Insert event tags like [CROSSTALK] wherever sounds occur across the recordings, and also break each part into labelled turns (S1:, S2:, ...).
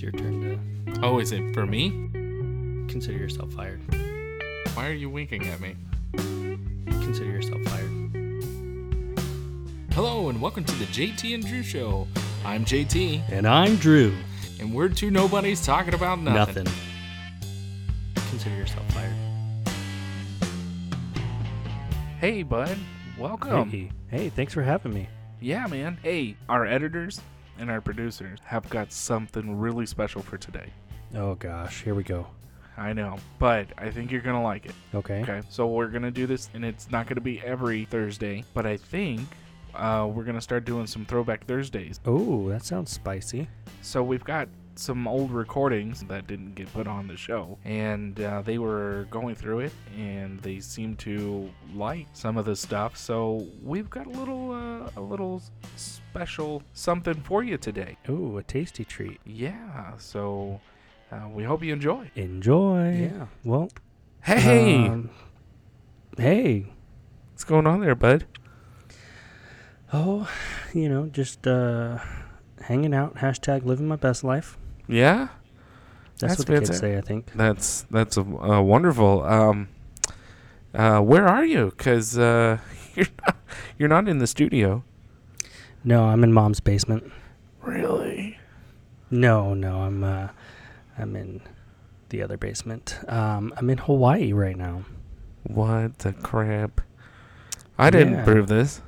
S1: it's your turn to
S2: Oh, is it for me?
S1: consider yourself fired.
S2: Why are you winking at me?
S1: Consider yourself fired.
S2: Hello, and welcome to the JT and Drew Show. I'm JT,
S1: And I'm Drew.
S2: and we're two nobodies talking about nothing.
S1: Nothing. Consider yourself fired.
S3: Hey, bud. Welcome.
S1: Hey, hey, thanks for having me.
S3: Yeah, man. Hey, our editors and our producers have got something really special for today.
S1: Oh gosh, here we go.
S3: I know, but I think you're going to like it.
S1: Okay.
S3: Okay. So we're going to do this, and it's not going to be every Thursday, but I think uh, we're going to start doing some Throwback Thursdays.
S1: Oh, that sounds spicy.
S3: So we've got some old recordings that didn't get put on the show, and uh, they were going through it, and they seemed to like some of the stuff. So we've got a little, uh, a little special something for you today.
S1: Oh, a tasty treat.
S3: Yeah. So uh, we hope you enjoy.
S1: Enjoy. Yeah. Well.
S3: Hey,
S1: um, hey.
S3: what's going on there, bud?
S1: Oh, you know, just uh, hanging out. Hashtag living my best life.
S3: Yeah.
S1: That's,
S3: That's
S1: what the kids
S3: fantastic.
S1: say. I think.
S3: That's that's a, uh, wonderful. Um, uh, where are you? Because uh, [LAUGHS] you're not, you're not in the studio.
S1: No, I'm in mom's basement.
S3: Really?
S1: No, no, I'm uh, I'm in the other basement. Um, I'm in Hawaii right now.
S3: What the crap? I didn't prove this.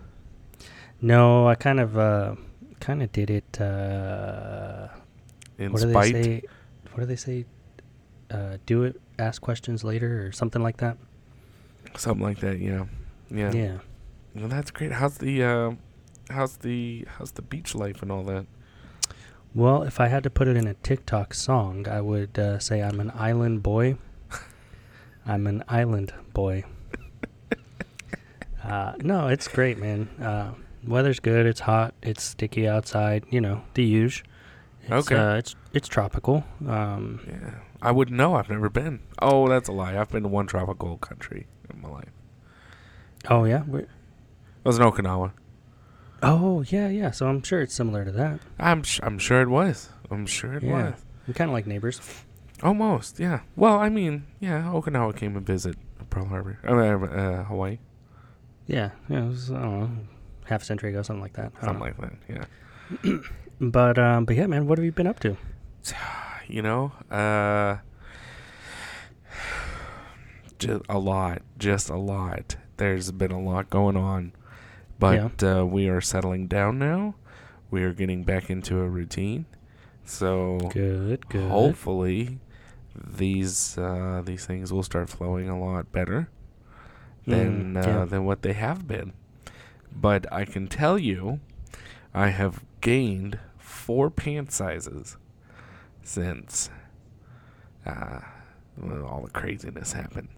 S1: No, I kind of uh, kind of did it. Uh,
S3: In
S1: what do
S3: spite.
S1: they say? What do they say? Uh, do it. Ask questions later, or something like that.
S3: Something like that, yeah. Yeah.
S1: Yeah.
S3: Well, that's great. How's the uh, how's the how's the beach life and all that?
S1: Well, if I had to put it in a TikTok song, I would uh, say I'm an island boy. [LAUGHS] I'm an island boy. [LAUGHS] uh, no, it's great, man. Uh, weather's good. It's hot. It's sticky outside. You know the usual. It's,
S3: Okay.
S1: Uh, it's it's tropical. Um,
S3: Yeah. I wouldn't know. I've never been. Oh, that's a lie. I've been to one tropical country in my life.
S1: oh yeah. We're,
S3: I was in Okinawa.
S1: oh yeah, yeah. So I'm sure it's similar to that.
S3: I'm sh- I'm sure it was. I'm sure it
S1: Yeah.
S3: was.
S1: We're kind of like neighbors.
S3: Almost, yeah. Well, I mean, yeah. Okinawa came and visit Pearl Harbor, I mean, uh, Hawaii,
S1: Yeah. Yeah. It was I don't know, half a century ago, something like that.
S3: Something
S1: know.
S3: like that. Yeah. [CLEARS THROAT]
S1: But um, but yeah, man. What have you been up to? [SIGHS]
S3: you know, uh, just a lot, just a lot. There's been a lot going on, but uh, we are settling down now. We are getting back into a routine, so
S1: Good. Good.
S3: hopefully these uh, these things will start flowing a lot better than
S1: Mm,
S3: uh, than what they have been. But I can tell you, I have gained four pant sizes since uh, all the craziness happens.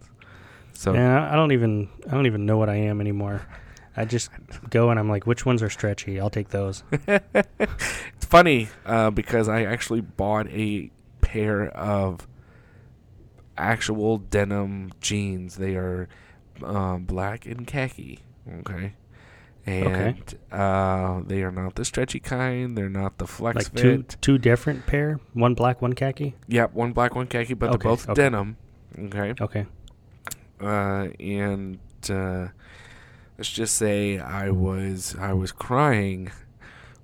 S3: So
S1: Man, I don't even I don't even know what I am anymore. I just [LAUGHS] go and I'm like, which ones are stretchy? I'll take those. [LAUGHS]
S3: it's funny uh, because I actually bought a pair of actual denim jeans. They are uh, black and khaki. Okay. And uh, they are not the stretchy kind. They're not the flex
S1: like
S3: fit.
S1: two two different pair, one black, one khaki.
S3: Yep, one black, one khaki, but
S1: Okay,
S3: they're both
S1: okay.
S3: denim. Okay.
S1: Okay.
S3: uh, and uh, let's just say I was I was crying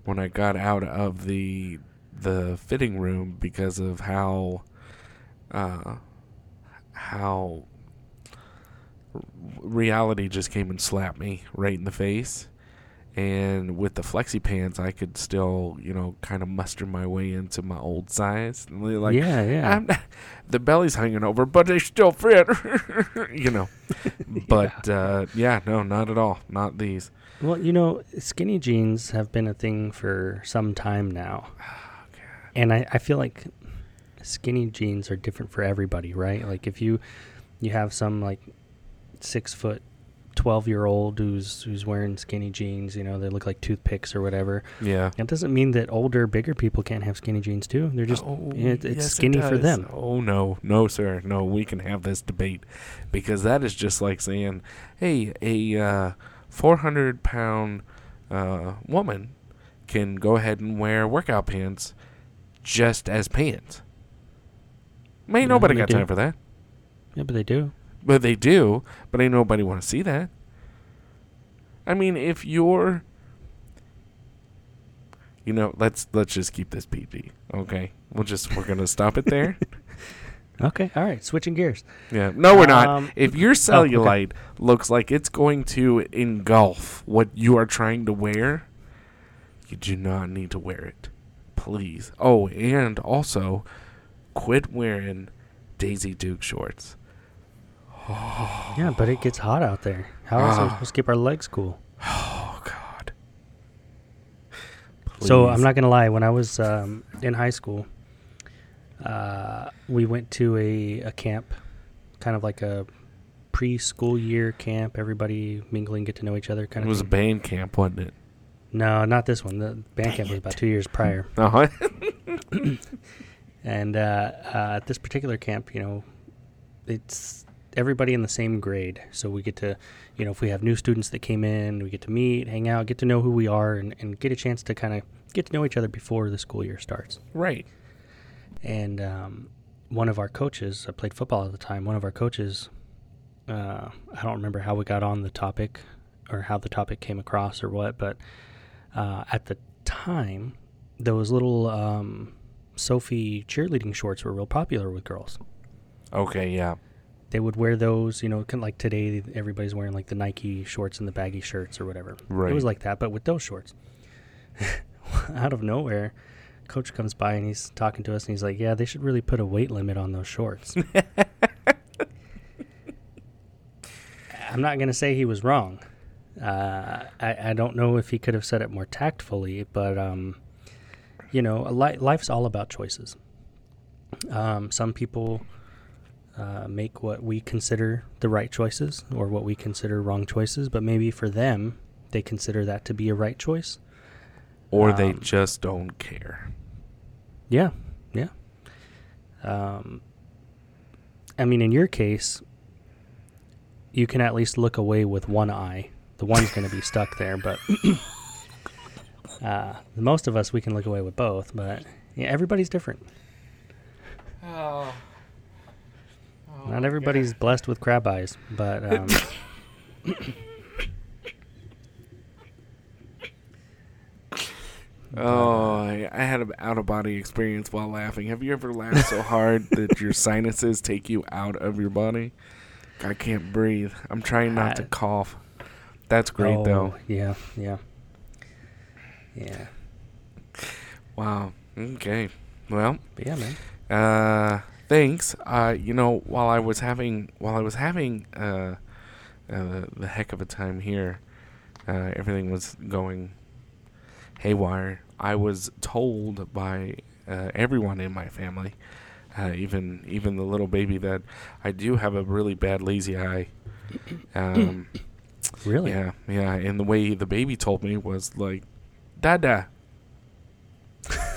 S3: when I got out of the the fitting room because of how uh, how reality just came and slapped me right in the face. And with the flexi pants, I could still, you know, kind of muster my way into my old size. Like,
S1: yeah, yeah.
S3: I'm not, [LAUGHS] the belly's hanging over, but they still fit. [LAUGHS] you know. [LAUGHS] But uh, yeah, no, not at all. Not these.
S1: well, you know, skinny jeans have been a thing for some time now, [SIGHS] and I, I feel like skinny jeans are different for everybody, right? Like if you you have some like six foot. 12 year old who's who's wearing skinny jeans you know they look like toothpicks or whatever
S3: Yeah.
S1: That doesn't mean that older, bigger people can't have skinny jeans too. They're just
S3: Oh,
S1: it, it's
S3: yes, it
S1: skinny for them.
S3: Oh no, no, sir, no. We can have this debate because that is just like saying, "Hey, a uh, 400 pound uh, woman can go ahead and wear workout pants just as pants. Ain't
S1: Yeah,
S3: nobody got
S1: do.
S3: time for that.
S1: Yeah, but they do.
S3: But they do, but ain't nobody want to see that. I mean, if you're you know, let's let's just keep this PG, okay? We'll just we're gonna stop it there. [LAUGHS]
S1: Okay, all right. Switching gears.
S3: Yeah, no, we're not.
S1: Um,
S3: If your
S1: okay.
S3: cellulite looks like it's going to engulf what you are trying to wear, you do not need to wear it, please. Oh, and also, quit wearing Daisy Duke shorts.
S1: Yeah, but it gets hot out there. How else are we
S3: Ah.
S1: supposed to keep our legs cool?
S3: Oh God.
S1: So I'm not gonna lie. When I was um, in high school, uh, we went to a, a camp, kind of like a preschool year camp. Everybody mingling, get to know each other, kind of.
S3: It was a band camp, wasn't it?
S1: no, not this one. The band camp was about two years prior. [LAUGHS]
S3: Uh-huh. [COUGHS]
S1: And uh, uh, at this particular camp, you know, it's everybody in the same grade. So we get to, you know, if we have new students that came in, we get to meet, hang out, get to know who we are, and, and get a chance to kind of get to know each other before the school year starts.
S3: right.
S1: And um, one of our coaches, I played football at the time, one of our coaches, uh, I don't remember how we got on the topic or how the topic came across or what, but uh, at the time, those little um, Soffe cheerleading shorts were real popular with girls.
S3: Okay, yeah.
S1: They would wear those, you know, kind of like today, everybody's wearing like the Nike shorts and the baggy shirts or whatever.
S3: Right.
S1: It was like that, but with those shorts. [LAUGHS] Out of nowhere, coach comes by and he's talking to us and he's like, "Yeah, they should really put a weight limit on those shorts." [LAUGHS] I'm not gonna say he was wrong. Uh, I, I don't know if he could have said it more tactfully, but um, you know, li- life's all about choices. Um, some people uh, make what we consider the right choices or what we consider wrong choices, but maybe for them, they consider that to be a right choice.
S3: Or they
S1: Um,
S3: just don't care.
S1: Yeah, yeah. Um, I mean, in your case, you can at least look away with one eye. The one's going to be stuck there, but [LAUGHS] uh, most of us we can look away with both. But yeah, everybody's different.
S2: Oh.
S1: Not everybody's blessed with crab eyes, but um, [LAUGHS]
S3: Oh, I, I had an out of body experience while laughing. Have you ever laughed so hard that your sinuses take you out of your body? I can't breathe. I'm trying not to
S1: Uh,
S3: cough. That's great
S1: oh,
S3: though.
S1: Yeah, yeah, yeah.
S3: Wow. Okay. Well,
S1: But yeah, man.
S3: uh, thanks. Uh, you know, while I was having while I was having uh, uh the, the heck of a time here, uh, everything was going haywire. I was told by uh, everyone in my family, uh, even even the little baby, that I do have a really bad lazy eye. [CLEARS THROAT] Um,
S1: Really?
S3: yeah, yeah. And the way the baby told me was like, "Dada." [LAUGHS]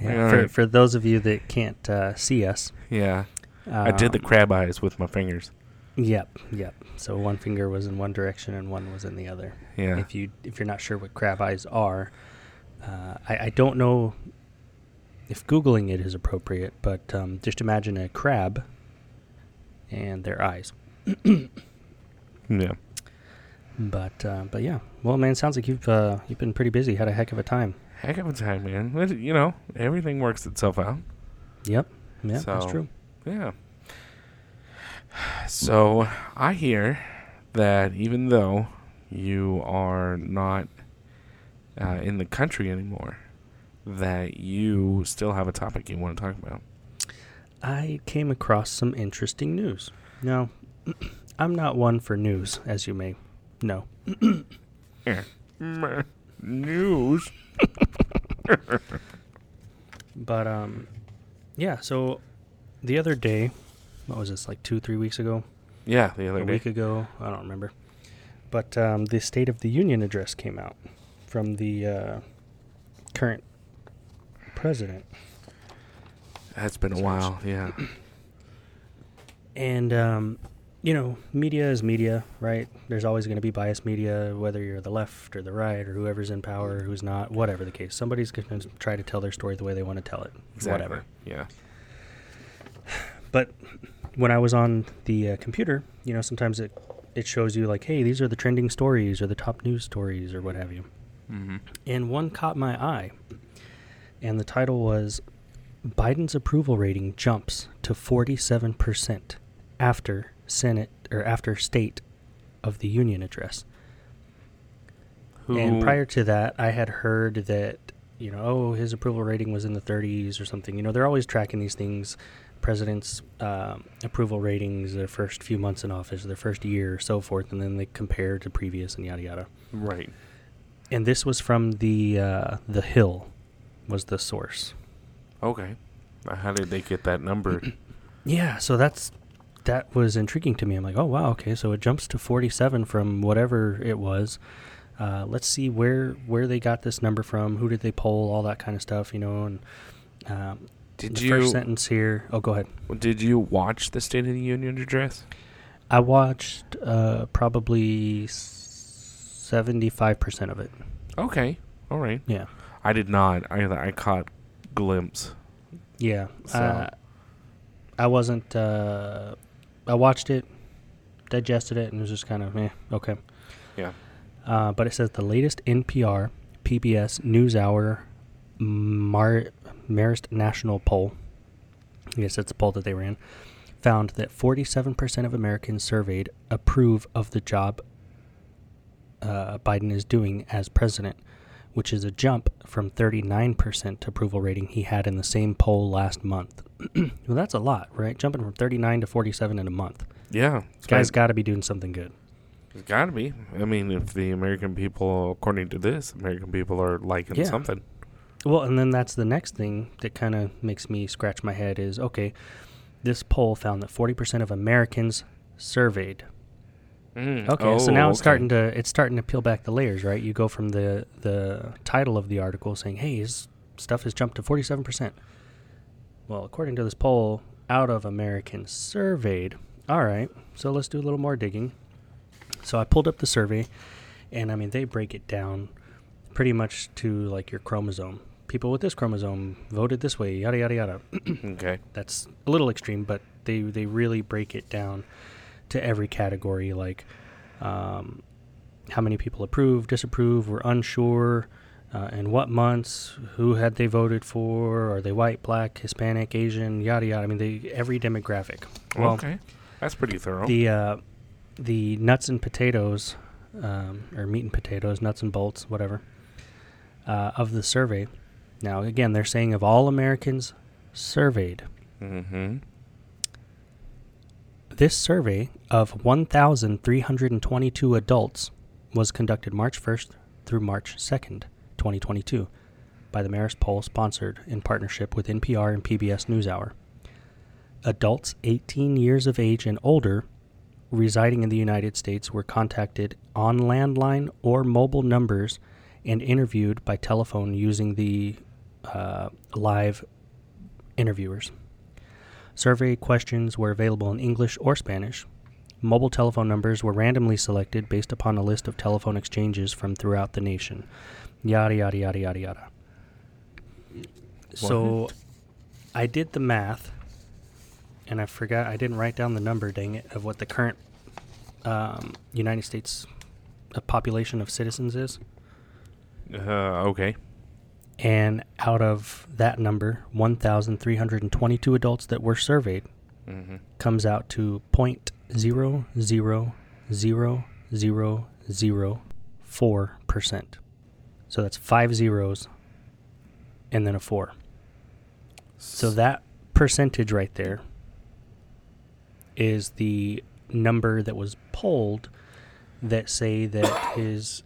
S1: Yeah, for,
S3: alright.
S1: for those of you that can't uh, see us,
S3: Yeah, I did the
S1: um,
S3: crab eyes with my fingers.
S1: Yep, yep. So one finger was in one direction and one was in the other.
S3: Yeah.
S1: If you if you're not sure what crab eyes are, uh, I, I don't know if googling it is appropriate, but um, just imagine a crab and their eyes. [COUGHS]
S3: Yeah.
S1: But uh, but yeah, well, man, sounds like you've uh, you've been pretty busy. Had a heck of a time.
S3: Heck of a time, man. You know, everything works itself out.
S1: Yep. Yeah, that's true.
S3: Yeah. [SIGHS] So I hear that even though you are not uh, in the country anymore, that you still have a topic you want to talk about.
S1: I came across some interesting news. Now, [CLEARS THROAT] I'm not one for news, as you may know. [CLEARS THROAT]
S3: News. [LAUGHS]
S1: But um, yeah. So the other day, what was this? Like two, three weeks ago,
S3: Yeah, the other
S1: a
S3: day.
S1: week ago. I don't remember. But um, the State of the Union address came out from the uh, current president,
S3: That's been a while. Yeah.
S1: and um, you know, media is media, right? There's always going to be biased media, whether you're the left or the right or whoever's in power, or who's not, whatever the case. Somebody's going to try to tell their story the way they want to tell it, whatever.
S3: Yeah.
S1: But when I was on the uh, computer, you know, sometimes it it shows you like, hey, these are the trending stories or the top news stories or what have you.
S3: Mm-hmm.
S1: And one caught my eye, and the title was Biden's approval rating jumps to 47% after Senate or after State of the Union address.
S3: Who?
S1: And prior to that, I had heard that, you know, oh, his approval rating was in the 30s or something. You know, they're always tracking these things. President's um, approval ratings, their first few months in office, their first year, so forth, and then they compare to previous and yada yada.
S3: right.
S1: And this was from the uh, the Hill, was the source.
S3: Okay. How did they get that number? [CLEARS THROAT]
S1: Yeah, so that's that was intriguing to me. I'm like, oh wow, okay, so it jumps to 47 from whatever it was. Uh, let's see where where they got this number from. Who did they poll? All that kind of stuff, you know. And um,
S3: Did
S1: the
S3: you
S1: first sentence here? Oh, go ahead.
S3: did you watch the State of the Union address?
S1: I watched uh, probably 75 percent of it.
S3: Okay. All right.
S1: Yeah,
S3: I did not. I I caught glimpse.
S1: yeah.
S3: So-
S1: Uh, I wasn't. Uh, I watched it, digested it, and it was just kind of eh, okay.
S3: Yeah.
S1: Uh, but it says the latest NPR, PBS NewsHour, Mar- Marist National poll. I guess that's a poll that they ran. Found that 47% of Americans surveyed approve of the job uh, Biden is doing as president, which is a jump from 39% approval rating he had in the same poll last month. [CLEARS THROAT] well, that's a lot, right? Jumping from 39 to 47 in a month.
S3: Yeah.
S1: This guy's got to be doing something good.
S3: It's got to be. I mean, if the American people, according to this, American people are liking
S1: Yeah.
S3: something.
S1: Well, and then that's the next thing that kind of makes me scratch my head is okay, this poll found that 40% of Americans surveyed.
S3: Mm.
S1: Okay, so now
S3: Oh,
S1: it's starting to it's starting to peel back the layers, right? You go from the the title of the article saying, "Hey, his stuff has jumped to 47%." Well, according to this poll, out of Americans surveyed. All right, so let's do a little more digging. So I pulled up the survey, and I mean they break it down pretty much to like your chromosome. People with this chromosome voted this way, yada yada yada. [CLEARS THROAT]
S3: Okay.
S1: That's a little extreme, but they they really break it down to every category, like um, how many people approve, disapprove, were unsure, uh, in what months, who had they voted for, are they white, black, Hispanic, Asian, yada yada. I mean, they every demographic. Well,
S3: okay. That's pretty thorough.
S1: the uh, the nuts and potatoes, um, or meat and potatoes, nuts and bolts, whatever, uh, of the survey. Now, again, they're saying of all Americans surveyed,
S3: mm-hmm.
S1: This survey of 1,322 adults was conducted March 1st through March 2nd, 2022, by the Marist Poll, sponsored in partnership with NPR and PBS NewsHour. Adults 18 years of age and older residing in the United States were contacted on landline or mobile numbers and interviewed by telephone using the uh, live interviewers. Survey questions were available in English or Spanish. Mobile telephone numbers were randomly selected based upon a list of telephone exchanges from throughout the nation. Yada, yada, yada, yada, yada. So I did the math, and I forgot, I didn't write down the number, dang it, of what the current um, United States uh, population of citizens is.
S3: Uh, okay.
S1: And out of that number, 1,322 adults that were surveyed
S3: Mm-hmm.
S1: comes out to point zero zero zero zero zero four percent. So that's five zeros and then a four. So that percentage right there is the number that was polled that say that [COUGHS] his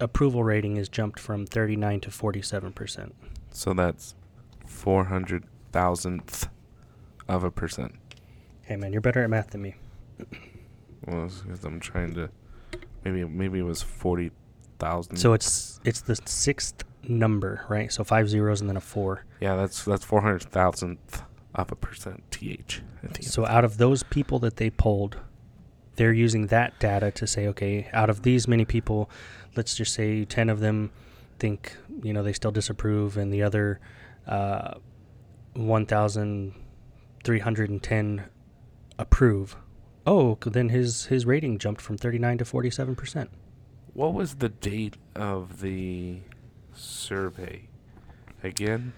S1: approval rating is jumped from 39 to 47 percent.
S3: So that's four hundred thousandth of a percent.
S1: Hey man, you're better at math than me.
S3: Well, because I'm trying to. Maybe maybe it was forty thousand.
S1: So it's it's the sixth number, right? So five zeros and then a four.
S3: yeah, that's that's four hundred thousandth of a percent. Th.
S1: So out of those people that they polled, they're using that data to say, okay, out of these many people, let's just say 10 of them think, you know, they still disapprove, and the other uh, 1,310 approve. Oh, then his, his rating jumped from 39 to 47%.
S3: What was the date of the survey? Again?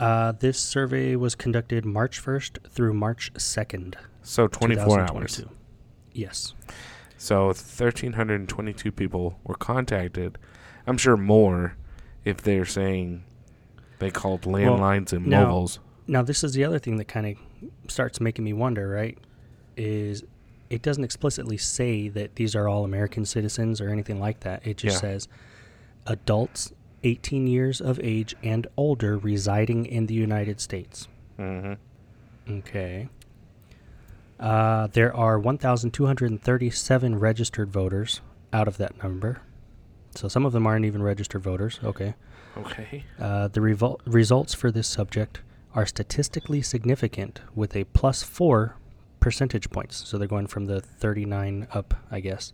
S1: Uh, this survey was conducted March 1st through March 2nd.
S3: So 24 hours.
S1: Yes.
S3: So 1,322 people were contacted. I'm sure more if they're saying they called landlines and
S1: now-
S3: mobiles.
S1: Now, this is the other thing that kind of starts making me wonder, right? Is it doesn't explicitly say that these are all American citizens or anything like that. It just
S3: Yeah.
S1: says adults 18 years of age and older residing in the United States.
S3: Mm-hmm.
S1: Okay. Uh, there are 1,237 registered voters out of that number. So some of them aren't even registered voters. Okay.
S3: Okay.
S1: Uh, the revol- results for this subject are statistically significant with a plus four percentage points. So they're going from the 39 up, I guess.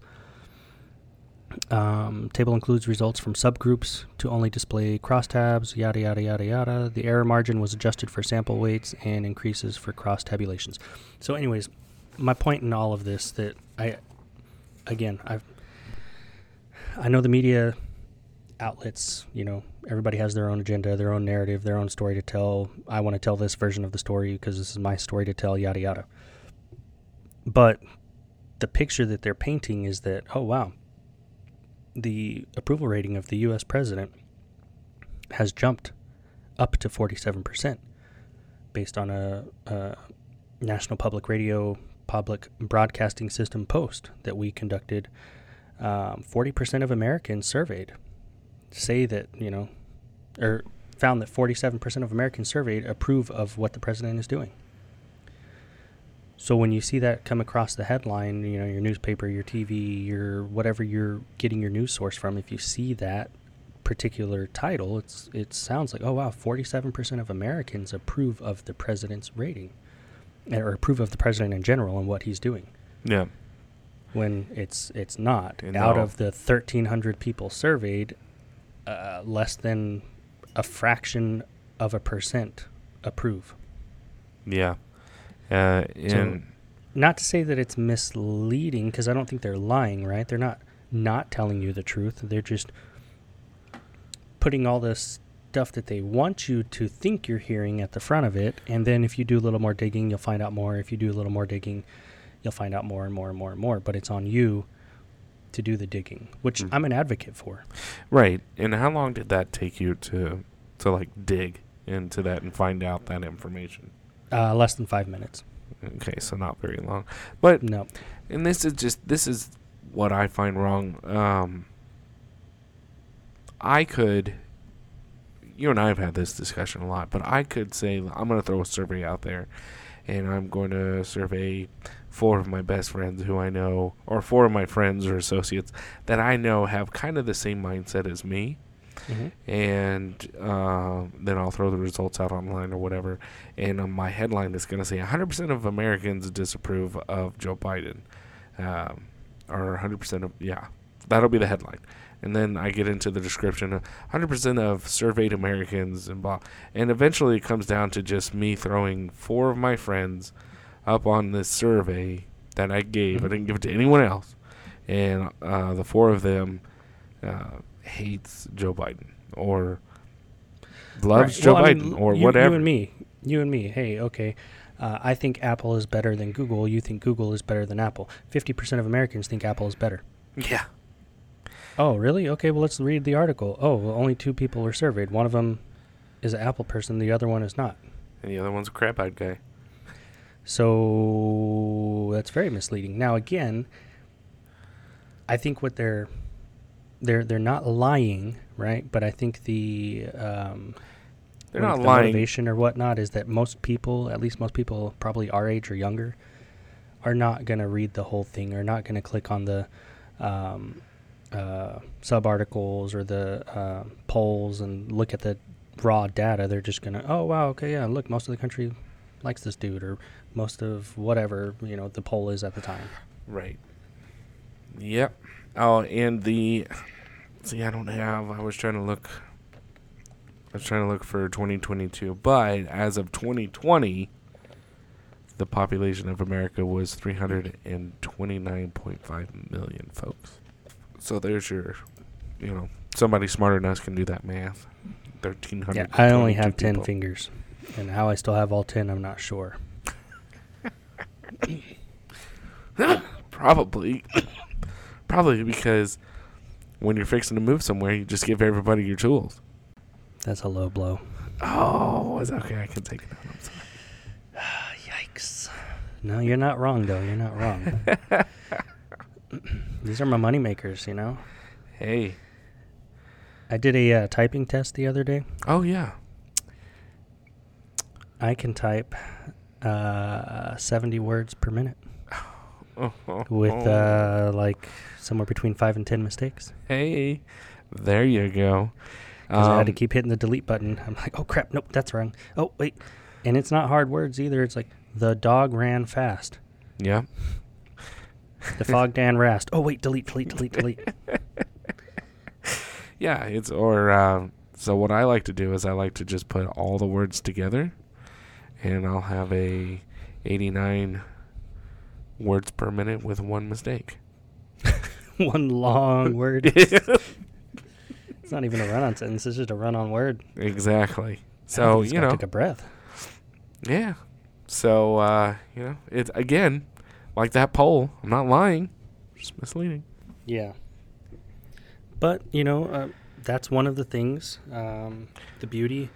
S1: Um, table includes results from subgroups to only display crosstabs, yada, yada, yada, yada. The error margin was adjusted for sample weights and increases for cross tabulations. So, anyways, my point in all of this that I, again, I've, I know the media outlets, you know, everybody has their own agenda, their own narrative, their own story to tell. I want to tell this version of the story because this is my story to tell, yada, yada. But the picture that they're painting is that, oh, wow, the approval rating of the U.S. president has jumped up to 47% based on a, a National Public Radio Public Broadcasting System post that we conducted. Um, 40% of Americans surveyed say that, you know, or found that 47% of Americans surveyed approve of what the president is doing. So when you see that come across the headline, you know, your newspaper, your TV, your whatever you're getting your news source from, if you see that particular title, it's it sounds like, oh wow, 47% of Americans approve of the president's rating or approve of the president in general and what he's doing.
S3: Yeah.
S1: When it's it's not. Out of the 1300 people surveyed, uh, less than a fraction of a percent approve.
S3: Yeah. Uh,
S1: So- not to say that it's misleading because I don't think they're lying, right? They're not not telling you the truth. They're just putting all this stuff that they want you to think you're hearing at the front of it, and then if you do a little more digging, you'll find out more. If you do a little more digging, you'll find out more and more and more and more. But it's on you to do the digging, which
S3: Mm.
S1: I'm an advocate for.
S3: right. And how long did that take you to to like dig into that and find out that information?
S1: Uh, less than five minutes.
S3: Okay, so not very long. But
S1: No.
S3: and this is just this is what I find wrong. Um, I could, you and I have had this discussion a lot, but I could say I'm going to throw a survey out there, and I'm going to survey four of my best friends who I know, or four of my friends or associates that I know have kind of the same mindset as me
S1: hmm
S3: and uh, then I'll throw the results out online or whatever. And on my headline is going to say 100% of Americans disapprove of Joe Biden, um, or 100% of yeah, that'll be the headline. And then I get into the description 100% of surveyed Americans and blah. And eventually it comes down to just me throwing four of my friends up on this survey that I gave. I
S1: Mhm.
S3: didn't give it to anyone else. And uh, the four of them uh, hates Joe Biden or loves
S1: Right.
S3: Joe
S1: Well, I
S3: Biden
S1: mean,
S3: or
S1: you,
S3: whatever.
S1: You and me. You and me. Hey, okay. Uh, I think Apple is better than Google. You think Google is better than Apple. 50% of Americans think Apple is better.
S3: Yeah.
S1: Oh, really? Okay, well, let's read the article. Oh, well, only two people were surveyed. One of them is an Apple person, the other one is not.
S3: And the other one's a crap eyed guy.
S1: So that's very misleading. Now, again, I think what they're they're they're not lying, right? But I think the um,
S3: They're not
S1: the
S3: lying.
S1: motivation or whatnot is that most people, at least most people, probably our age or younger, are not going to read the whole thing or not going to click on the um, uh, sub articles or the uh, polls and look at the raw data. They're just going to, oh wow, okay, yeah, look, most of the country likes this dude or most of whatever you know the poll is at the time.
S3: Right. Yep. Oh, and the see, I don't have. I was trying to look. I was trying to look for 2022, but as of 2020, the population of America was 329.5 million folks. So there's your, you know, somebody smarter than us can do that math. 1300.
S1: Yeah, I only have 10 fingers. And how I still have all 10, I'm not sure. [COUGHS] [COUGHS]
S3: Probably. [COUGHS] Probably because when you're fixing to move somewhere, you just give everybody your tools.
S1: That's a low blow.
S3: Oh, it's okay. I can take it out. I'm sorry. [SIGHS]
S1: Yikes. No, you're not wrong, though. You're not wrong. [LAUGHS] These are my money makers, you know?
S3: Hey.
S1: I did a uh, typing test the other day.
S3: Oh, yeah.
S1: I can type uh, 70 words per minute [LAUGHS] with uh, like somewhere between 5 and 10 mistakes.
S3: hey, there you go.
S1: Because I had to
S3: Um,
S1: keep hitting the delete button. I'm like, oh crap, nope, that's wrong. Oh, wait. And it's not hard words either. It's like, the dog ran fast.
S3: Yeah.
S1: The fog [LAUGHS] Dan rast. Oh, wait, delete, delete, delete, delete. [LAUGHS]
S3: Yeah, it's or uh, so what I like to do is I like to just put all the words together, and I'll have a 89 words per minute with one mistake. [LAUGHS]
S1: One long [LAUGHS] word. [LAUGHS] It's not even a run on sentence. It's just a run on word.
S3: exactly. So you know,
S1: take a breath.
S3: yeah. So uh, you know, it's again like that poll. I'm not lying, just misleading.
S1: Yeah. But, you know, uh, that's one of the things, um, the beauty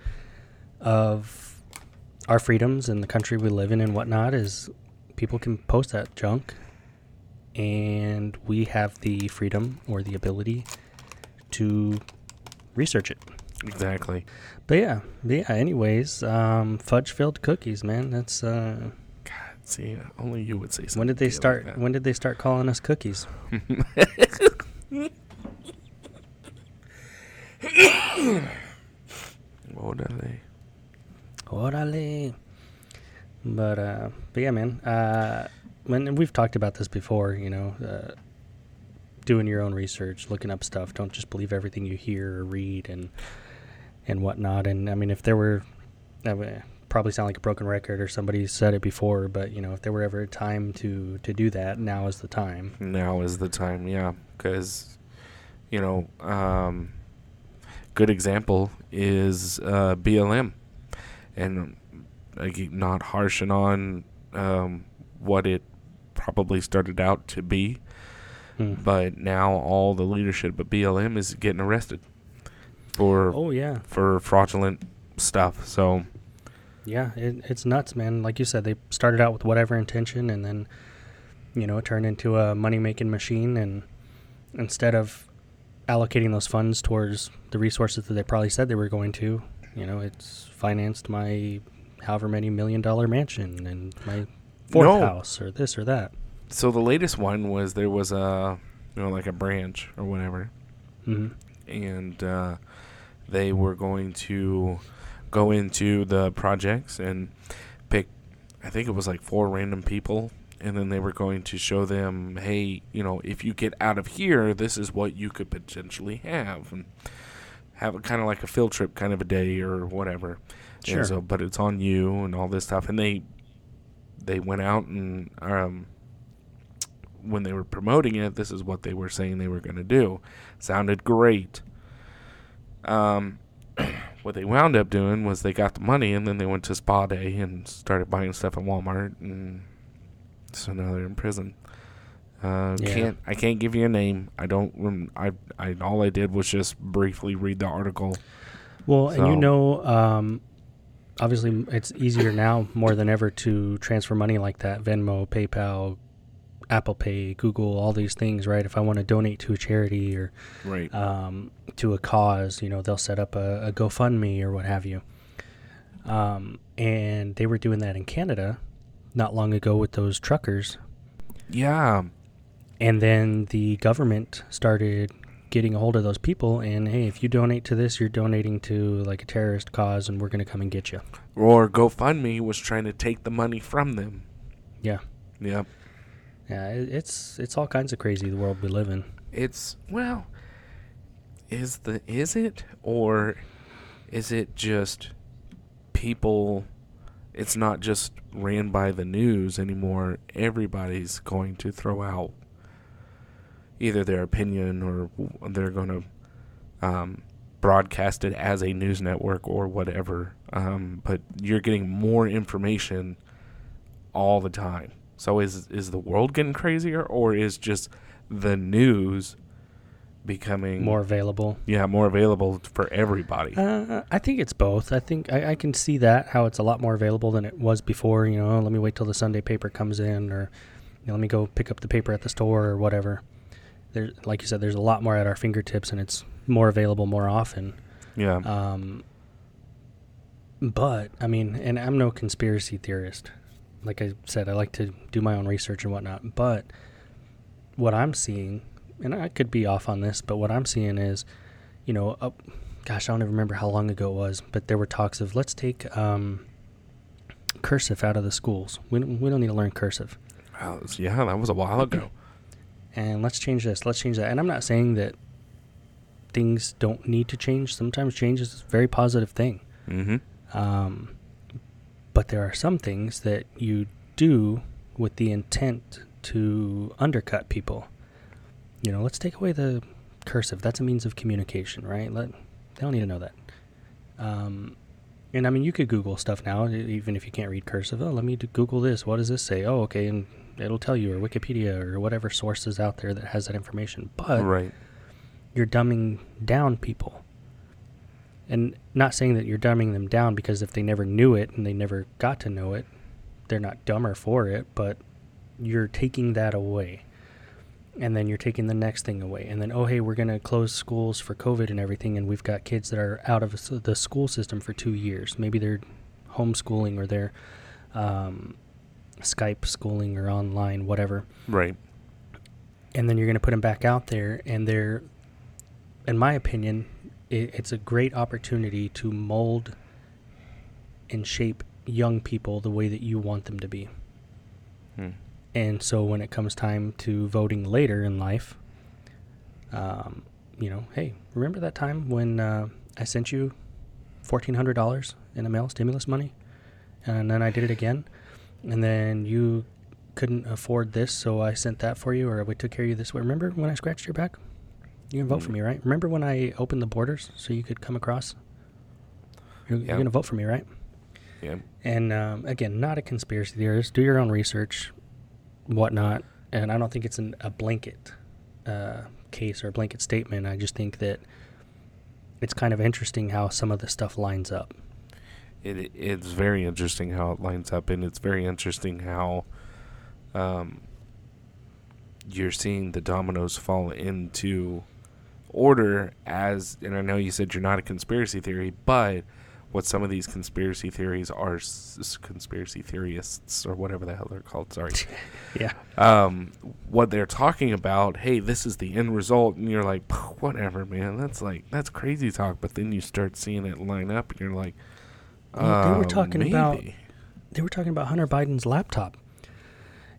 S1: of our freedoms and the country we live in and whatnot is people can post that junk and we have the freedom or the ability to research it.
S3: Exactly.
S1: But yeah, but yeah, anyways, um, fudge filled cookies, man. That's, uh,
S3: God, see, only you would say something.
S1: when did they start,
S3: that.
S1: when did they start calling us cookies? [LAUGHS]
S3: They?
S1: Orale. But uh, but yeah, man. Uh, when we've talked about this before, you know, uh, doing your own research, looking up stuff. Don't just believe everything you hear or read and and whatnot. And I mean, if there were, probably sound like a broken record or somebody said it before, but you know, if there were ever a time to to do that, now is the time.
S3: Now is the time, yeah, because you know, um, good example is uh, BLM, and like, not harshing on um, what it probably started out to be,
S1: Hmm.
S3: but now all the leadership at BLM is getting arrested for
S1: Oh yeah,
S3: for fraudulent stuff. So
S1: Yeah, it, it's nuts, man. Like you said, they started out with whatever intention, and then, you know, it turned into a money making machine. And instead of allocating those funds towards the resources that they probably said they were going to, you know, it's financed my however many million dollar mansion and my fourth
S3: No.
S1: house or this or that.
S3: so the latest one was there was a you know like a branch or whatever.
S1: Hmm
S3: and uh, they were going to go into the projects and pick i think it was like four random people. And then they were going to show them hey you know if you get out of here this is what you could potentially have. And have a kind of like a field trip kind of a day or whatever
S1: Sure.
S3: and so but it's on you and all this stuff and they they went out and um when they were promoting it this is what they were saying they were going to do sounded great um [CLEARS THROAT] what they wound up doing was they got the money and then they went to spa day and started buying stuff at walmart and so now they're in prison uh,
S1: Yeah.
S3: can't I can't give you a name. I don't. rem- I I all I did was just briefly read the article.
S1: Well, and you know, um, obviously, it's easier now more than ever to transfer money like that Venmo, PayPal, Apple Pay, Google, all these things, right? If I want to donate to a charity or
S3: Right.
S1: um, to a cause, you know, they'll set up a, a GoFundMe or what have you. Um, and they were doing that in Canada not long ago with those truckers.
S3: yeah.
S1: And then the government started getting a hold of those people and hey, if you donate to this, you're donating to like a terrorist cause and we're going to come and get you.
S3: Or GoFundMe was trying to take the money from them.
S1: Yeah.
S3: Yep.
S1: Yeah, it's it's all kinds of crazy the world we live in.
S3: It's well, is the is it or is it just people? It's not just ran by the news anymore. Everybody's going to throw out either their opinion or they're going to um, broadcast it as a news network or whatever. Um, but you're getting more information all the time. So is is the world getting crazier, or is just the news becoming
S1: More available.
S3: Yeah, more available for everybody.
S1: Uh, I think it's both. I think I, I can see that how it's a lot more available than it was before. You know, let me wait till the Sunday paper comes in, or you know, let me go pick up the paper at the store or whatever. There's, like you said, there's a lot more at our fingertips, and it's more available more often.
S3: yeah,
S1: Um, but I mean, and I'm no conspiracy theorist. Like I said, I like to do my own research and whatnot. But what I'm seeing, and I could be off on this, but what I'm seeing is, you know, uh, gosh, I don't even remember how long ago it was, but there were talks of let's take um, cursive out of the schools. We don't, we don't need to learn cursive
S3: Wow, yeah, that was a while ago.
S1: And let's change this, let's change that. And I'm not saying that things don't need to change. Sometimes change is a very positive thing.
S3: mm-hmm.
S1: Um, but there are some things that you do with the intent to undercut people. You know, let's take away the cursive. That's a means of communication, right? Let, they don't need to know that. Um, and I mean, you could Google stuff now, even if you can't read cursive. Oh, let me Google this. What does this say? Oh, okay, and it'll tell you, or Wikipedia, or whatever source is out there that has that information. But
S3: right.
S1: you're dumbing down people. And not saying that you're dumbing them down because if they never knew it and they never got to know it, they're not dumber for it, but you're taking that away. And then you're taking the next thing away. And then, oh, hey, we're going to close schools for COVID and everything. And we've got kids that are out of the school system for two years. Maybe they're homeschooling or they're um, Skype schooling or online, whatever
S3: Right.
S1: and then you're going to put them back out there and they're in my opinion it, it's a great opportunity to mold and shape young people the way that you want them to be
S3: Hmm.
S1: and so when it comes time to voting later in life um, you know hey remember that time when uh, i sent you $1400 in the mail stimulus money and then i did it again and then you couldn't afford this, so I sent that for you, or we took care of you this way. Remember when I scratched your back? You can vote for me, right? Remember when I opened the borders so you could come across? You're,
S3: Yeah.
S1: you're gonna vote for me, right?
S3: Yeah.
S1: And um, again, not a conspiracy theorist. Do your own research, whatnot. And I don't think it's an, a blanket uh, case or a blanket statement. I just think that it's kind of interesting how some of the stuff lines up.
S3: It it's very interesting how it lines up, and it's very interesting how um, you're seeing the dominoes fall into order. As and I know you said you're not a conspiracy theory, but what some of these conspiracy theories are s- conspiracy theorists or whatever the hell they're called. Sorry. [LAUGHS]
S1: Yeah.
S3: um, what they're talking about. Hey, this is the end result, and you're like, whatever, man. That's like that's crazy talk. But then you start seeing it line up, and you're like,
S1: Well, they were
S3: uh,
S1: talking about- they were talking about Hunter Biden's laptop.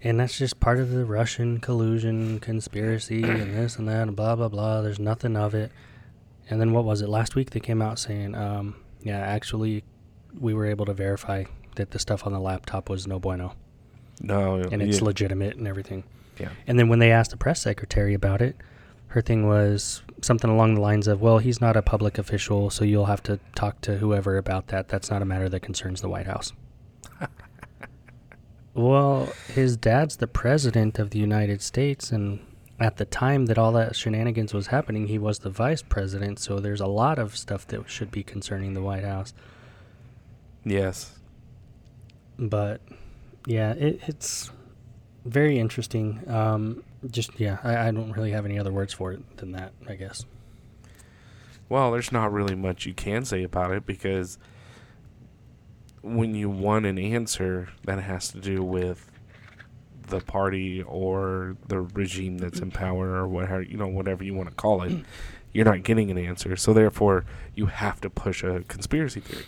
S1: And that's just part of the Russian collusion conspiracy and [CLEARS THROAT] this and that and blah blah blah. There's nothing of it. And then what was it last week? They came out saying, um, yeah, actually, we were able to verify that the stuff on the laptop was no bueno
S3: no,
S1: and it's
S3: yeah,
S1: legitimate and everything.
S3: yeah.
S1: And then when they asked the press secretary about it, her thing was something along the lines of, "Well, he's not a public official, so you'll have to talk to whoever about that. That's not a matter that concerns the White House." [LAUGHS] well, his dad's the president of the United States and at the time that all that shenanigans was happening, he was the vice president, so there's a lot of stuff that should be concerning the White House.
S3: Yes.
S1: but yeah, it, it's very interesting. Um, just yeah, I, I don't really have any other words for it than that. I guess.
S3: Well, there's not really much you can say about it because when you want an answer that has to do with the party or the regime that's in power or whatever you know whatever you want to call it, [CLEARS THROAT] you're not getting an answer. So therefore, you have to push a conspiracy theory.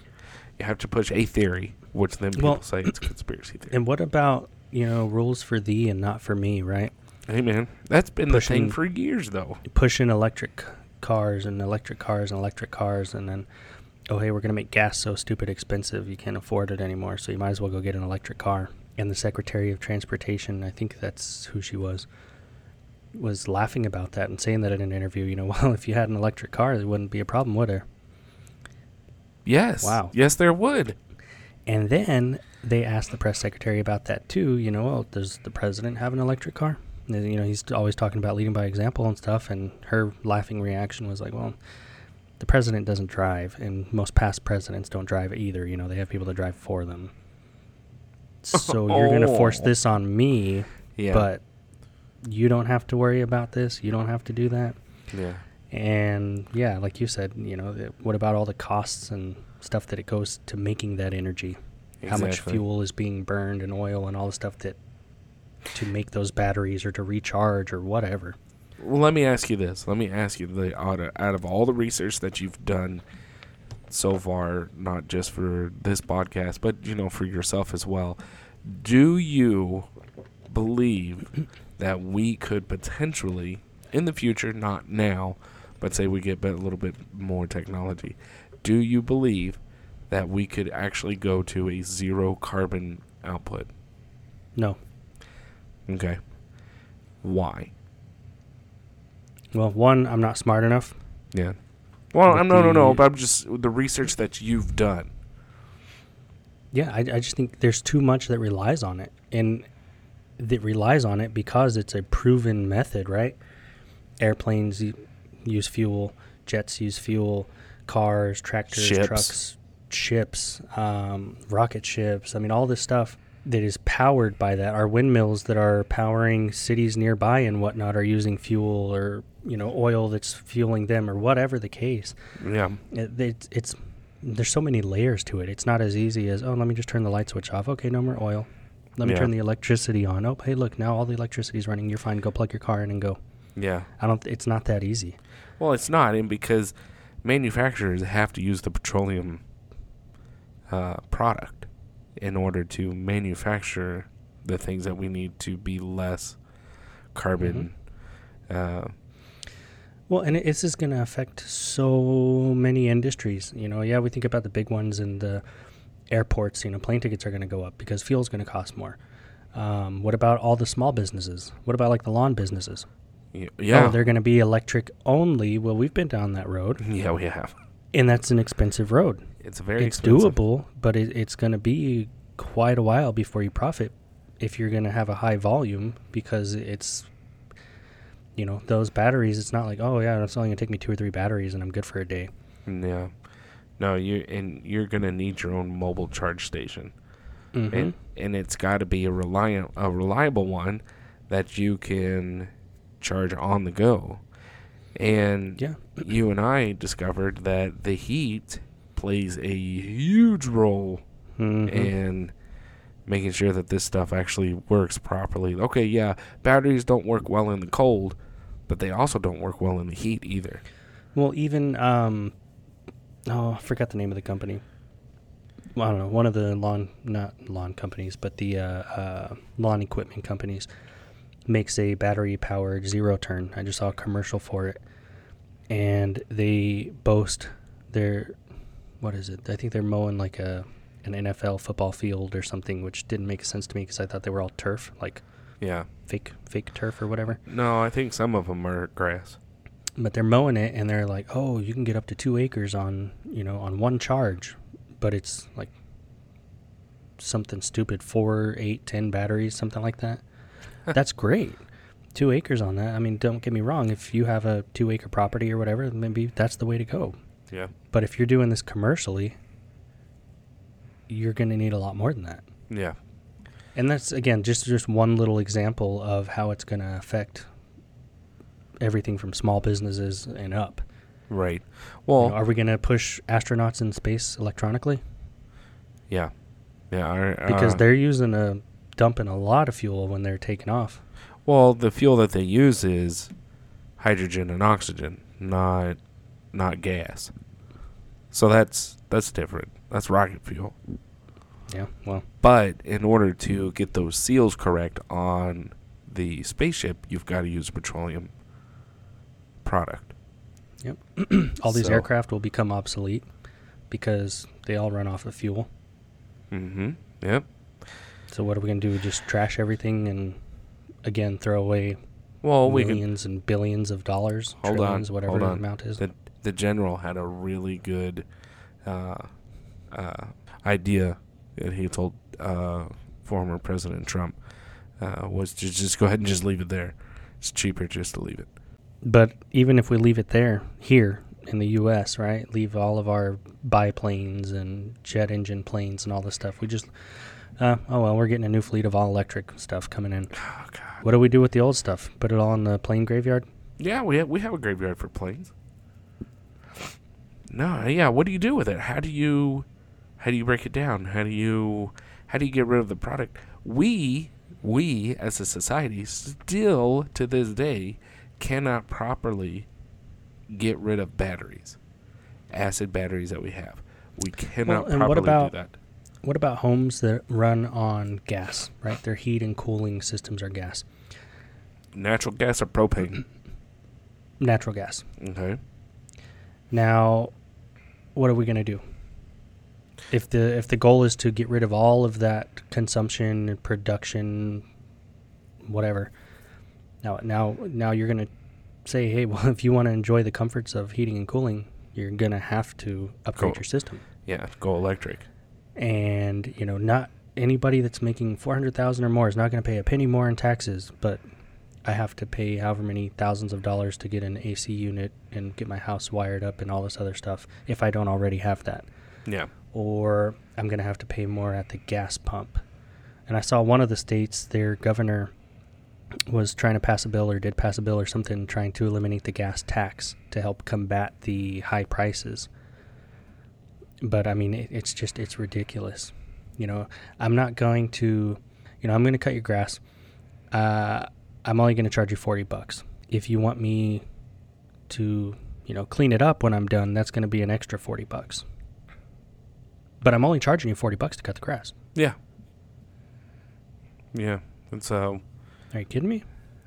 S3: You have to push a theory, which then people
S1: Well-
S3: say it's a conspiracy theory.
S1: And what about you know, rules for thee and not for me, right?
S3: Hey man, that's been the thing for years though.
S1: Pushing electric cars and electric cars and electric cars, and then, oh, hey, we're going to make gas so stupid expensive you can't afford it anymore, so you might as well go get an electric car. And the Secretary of Transportation, I think that's who she was, was laughing about that and saying that in an interview. You know, [LAUGHS] well, if you had an electric car, there wouldn't be a problem, would there?
S3: Yes.
S1: Wow.
S3: Yes, there would.
S1: And then they asked the press secretary about that too. You know, well, does the president have an electric car? You know, he's always talking about leading by example and stuff. And her laughing reaction was like, well, the president doesn't drive, and most past presidents don't drive either. You know, they have people to drive for them. So [LAUGHS] you're going to force
S3: Oh.
S1: this on me,
S3: Yeah.
S1: but you don't have to worry about this. You don't have to do that.
S3: yeah.
S1: And yeah, like you said, you know, what about all the costs and stuff that it goes to making that energy? How much fuel is being burned and oil and all the stuff that to make those batteries or to recharge or whatever.
S3: Well, let me ask you this. Let me ask you the out of, out of all the research that you've done so far, not just for this podcast, but you know for yourself as well. Do you believe [CLEARS THROAT] that we could potentially, in the future, not now, but say we get a little bit more technology, do you believe that we could actually go to a zero carbon output?
S1: No.
S3: Okay. Why?
S1: Well, one, I'm not smart enough.
S3: Yeah. Well, I'm no, no, no. But I'm just the research that you've done.
S1: Yeah, I, I just think there's too much that relies on it. And that relies on it because it's a proven method, right? Airplanes use fuel, jets use fuel, cars, tractors,
S3: Ships.
S1: trucks, ships, um, rocket ships. I mean, all this stuff that is powered by that. Our windmills that are powering cities nearby and whatnot are using fuel or, you know, oil that's fueling them or whatever the case.
S3: Yeah.
S1: It, it's, it's there's so many layers to it. It's not as easy as oh, let me just turn the light switch off. Okay, no more oil. Let me
S3: Yeah.
S1: turn the electricity on. Oh, hey, look, now all the electricity's running. You're fine. Go plug your car in and go.
S3: Yeah.
S1: I don't. It's not that easy.
S3: Well, it's not, and because manufacturers have to use the petroleum uh, product in order to manufacture the things that we need to be less carbon. Uh,
S1: Well, and this is going to affect so many industries. You know, yeah, we think about the big ones and the airports. You know, plane tickets are going to go up because fuel's going to cost more. Um, what about all the small businesses? What about like the lawn businesses?
S3: yeah.
S1: Oh, they're going to be electric only. Well, we've been down that road,
S3: yeah, we have.
S1: And that's an expensive road.
S3: It's very
S1: it's
S3: expensive.
S1: doable, but it, it's going to be quite a while before you profit if you're going to have a high volume because it's, you know, those batteries. It's not like oh yeah, it's only going to take me two or three batteries and I'm good for a day.
S3: Yeah. No, you and you're gonna need your own mobile charge station.
S1: Mm-hmm.
S3: and, and it's got to be a reliant a reliable one that you can charge on the go and
S1: Yeah.
S3: you and I discovered that the heat plays a huge role
S1: Mhm.
S3: in making sure that this stuff actually works properly. Okay, yeah, batteries don't work well in the cold, but they also don't work well in the heat either.
S1: Well, even um, oh, I forgot the name of the company. Well, I don't know. One of the lawn, not lawn companies, but the uh, uh, lawn equipment companies makes a battery-powered zero turn. I just saw a commercial for it, and they boast their what is it? I think they're mowing like a an NFL football field or something, which didn't make sense to me because I thought they were all turf, like
S3: Yeah.
S1: fake fake turf or whatever.
S3: No, I think some of them are grass.
S1: but they're mowing it and they're like oh you can get up to two acres on you know on one charge but it's like something stupid four eight ten batteries something like that that's great two acres on that i mean don't get me wrong if you have a two acre property or whatever maybe that's the way to go
S3: Yeah.
S1: but if you're doing this commercially you're going to need a lot more than that
S3: Yeah.
S1: and that's again just just one little example of how it's going to affect everything from small businesses and up
S3: Right.
S1: You
S3: Well,
S1: know, are we going to push astronauts in space electronically?
S3: yeah. Yeah, our,
S1: Because
S3: uh,
S1: they're using a dumping a lot of fuel when they're taking off.
S3: Well, the fuel that they use is hydrogen and oxygen, not not gas. So that's that's different. That's rocket fuel.
S1: Yeah. Well,
S3: But in order to get those seals correct on the spaceship, you've got to use a petroleum product. Yep. [CLEARS THROAT]
S1: all these
S3: So-
S1: aircraft will become obsolete because they all run off of fuel.
S3: Mm-hmm. Yep.
S1: So what are we gonna do? Just trash everything and again throw away
S3: Well, we can.
S1: millions and billions of dollars,
S3: Hold on,
S1: trillions, whatever
S3: hold
S1: the
S3: on.
S1: amount is.
S3: The the general had a really good uh, uh, idea that he told uh, former President Trump uh, was to just go ahead and just leave it there. It's cheaper just to leave it.
S1: But even if we leave it there, here in the U.S., right, leave all of our biplanes and jet engine planes and all this stuff, we just, uh, oh well, we're getting a new fleet of all electric stuff coming in.
S3: Oh God.
S1: What do we do with the old stuff? Put it all in the plane graveyard?
S3: Yeah, we have, we have a graveyard for planes. No, yeah. What do you do with it? How do you how do you break it down? How do you how do you get rid of the product? We we as a society still to this day cannot properly get rid of batteries, acid batteries that we have. We cannot
S1: what
S3: properly
S1: about-
S3: do that.
S1: What about homes that run on gas, right? Their heat and cooling systems are gas,
S3: Natural gas or propane? [CLEARS THROAT]
S1: natural gas.
S3: Okay.
S1: Now, what are we going to do? If the if the goal is to get rid of all of that consumption and production, whatever. Now, now, now you're going to say, hey, [LAUGHS] well, if you want to enjoy the comforts of heating and cooling, you're going to have to upgrade
S3: Go.
S1: your system.
S3: Yeah, go electric.
S1: And you know, not anybody that's making four hundred thousand or more is not going to pay a penny more in taxes, but I have to pay however many thousands of dollars to get an AC unit and get my house wired up and all this other stuff if I don't already have that.
S3: Yeah.
S1: Or I'm going to have to pay more at the gas pump. And I saw one of the states, their governor was trying to pass a bill or did pass a bill or something trying to eliminate the gas tax to help combat the high prices. But I mean, it, it's just, it's ridiculous. You know, I'm not going to, you know, I'm going to cut your grass. Uh, I'm only going to charge you 40 bucks. If you want me to, you know, clean it up when I'm done, that's going to be an extra 40 bucks. But I'm only charging you 40 bucks to cut the grass.
S3: Yeah. Yeah. And so,
S1: Are you kidding me?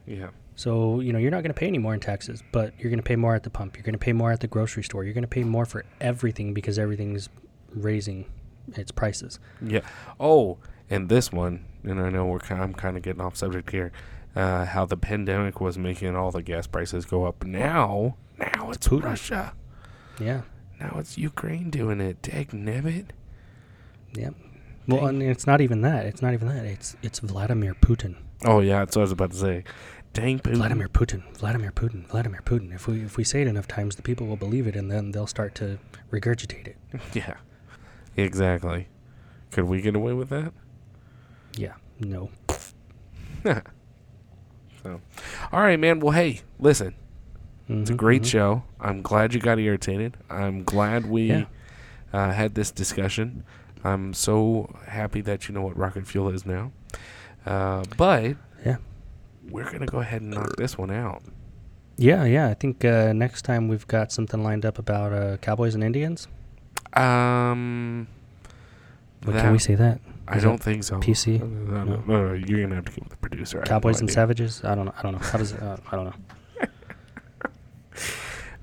S3: yeah.
S1: So, you know, you're not going to pay any more in taxes, but you're going to pay more at the pump. You're going to pay more at the grocery store. You're going to pay more for everything because everything's raising its prices.
S3: Yeah. Oh, and this one, and I know we're kind I'm kind of getting off subject here. Uh, how the pandemic was making all the gas prices go up. Now, now it's
S1: Putin.
S3: Russia.
S1: Yeah.
S3: Now it's Ukraine doing it. Dag nabbit.
S1: Yeah. Well, and it's not even that. It's not even that. It's it's Vladimir Putin.
S3: Oh yeah, that's what I was about to say. Dang Putin.
S1: Vladimir Putin. Vladimir Putin. Vladimir Putin. If we if we say it enough times, the people will believe it, and then they'll start to regurgitate it. [LAUGHS]
S3: Yeah. Exactly. Could we get away with that?
S1: Yeah. No. [LAUGHS]
S3: so, all right, man. Well, hey, listen. It's a
S1: Mhm,
S3: great
S1: mhm.
S3: show. I'm glad you got irritated. I'm glad we
S1: Yeah.
S3: uh, had this discussion. I'm so happy that you know what rocket fuel is now. Uh, but. We're gonna go ahead and knock this one out.
S1: Yeah, yeah. I think uh, next time we've got something lined up about uh, cowboys and Indians.
S3: Um, that-
S1: can we say that?
S3: I don't think so.
S1: PC?
S3: No, no,
S1: No.
S3: no, you're gonna have to give the producer.
S1: Cowboys and
S3: idea.
S1: savages. I don't know. I don't know. How does it? Uh, I don't know. [LAUGHS]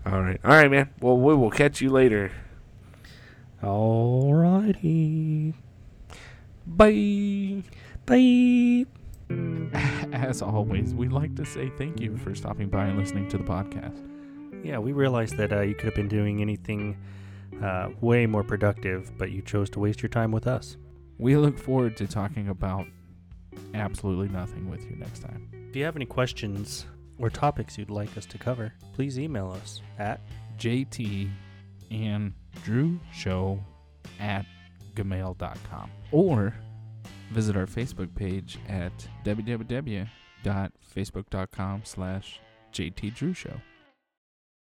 S3: All right, all right, man. Well, we will catch you later.
S1: Alrighty.
S3: Bye.
S1: Bye. [LAUGHS]
S2: As always, we'd like to say thank you for stopping by and listening to the podcast.
S1: Yeah, we realized that uh, you could have been doing anything uh, way more productive, but you chose to waste your time with us.
S2: We look forward to talking about absolutely nothing with you next time.
S1: If you have any questions or topics you'd like us to cover, please email us at
S2: JT and Drew Show at gmail.com or visit our Facebook page at www.facebook.com slash JT Drew Show.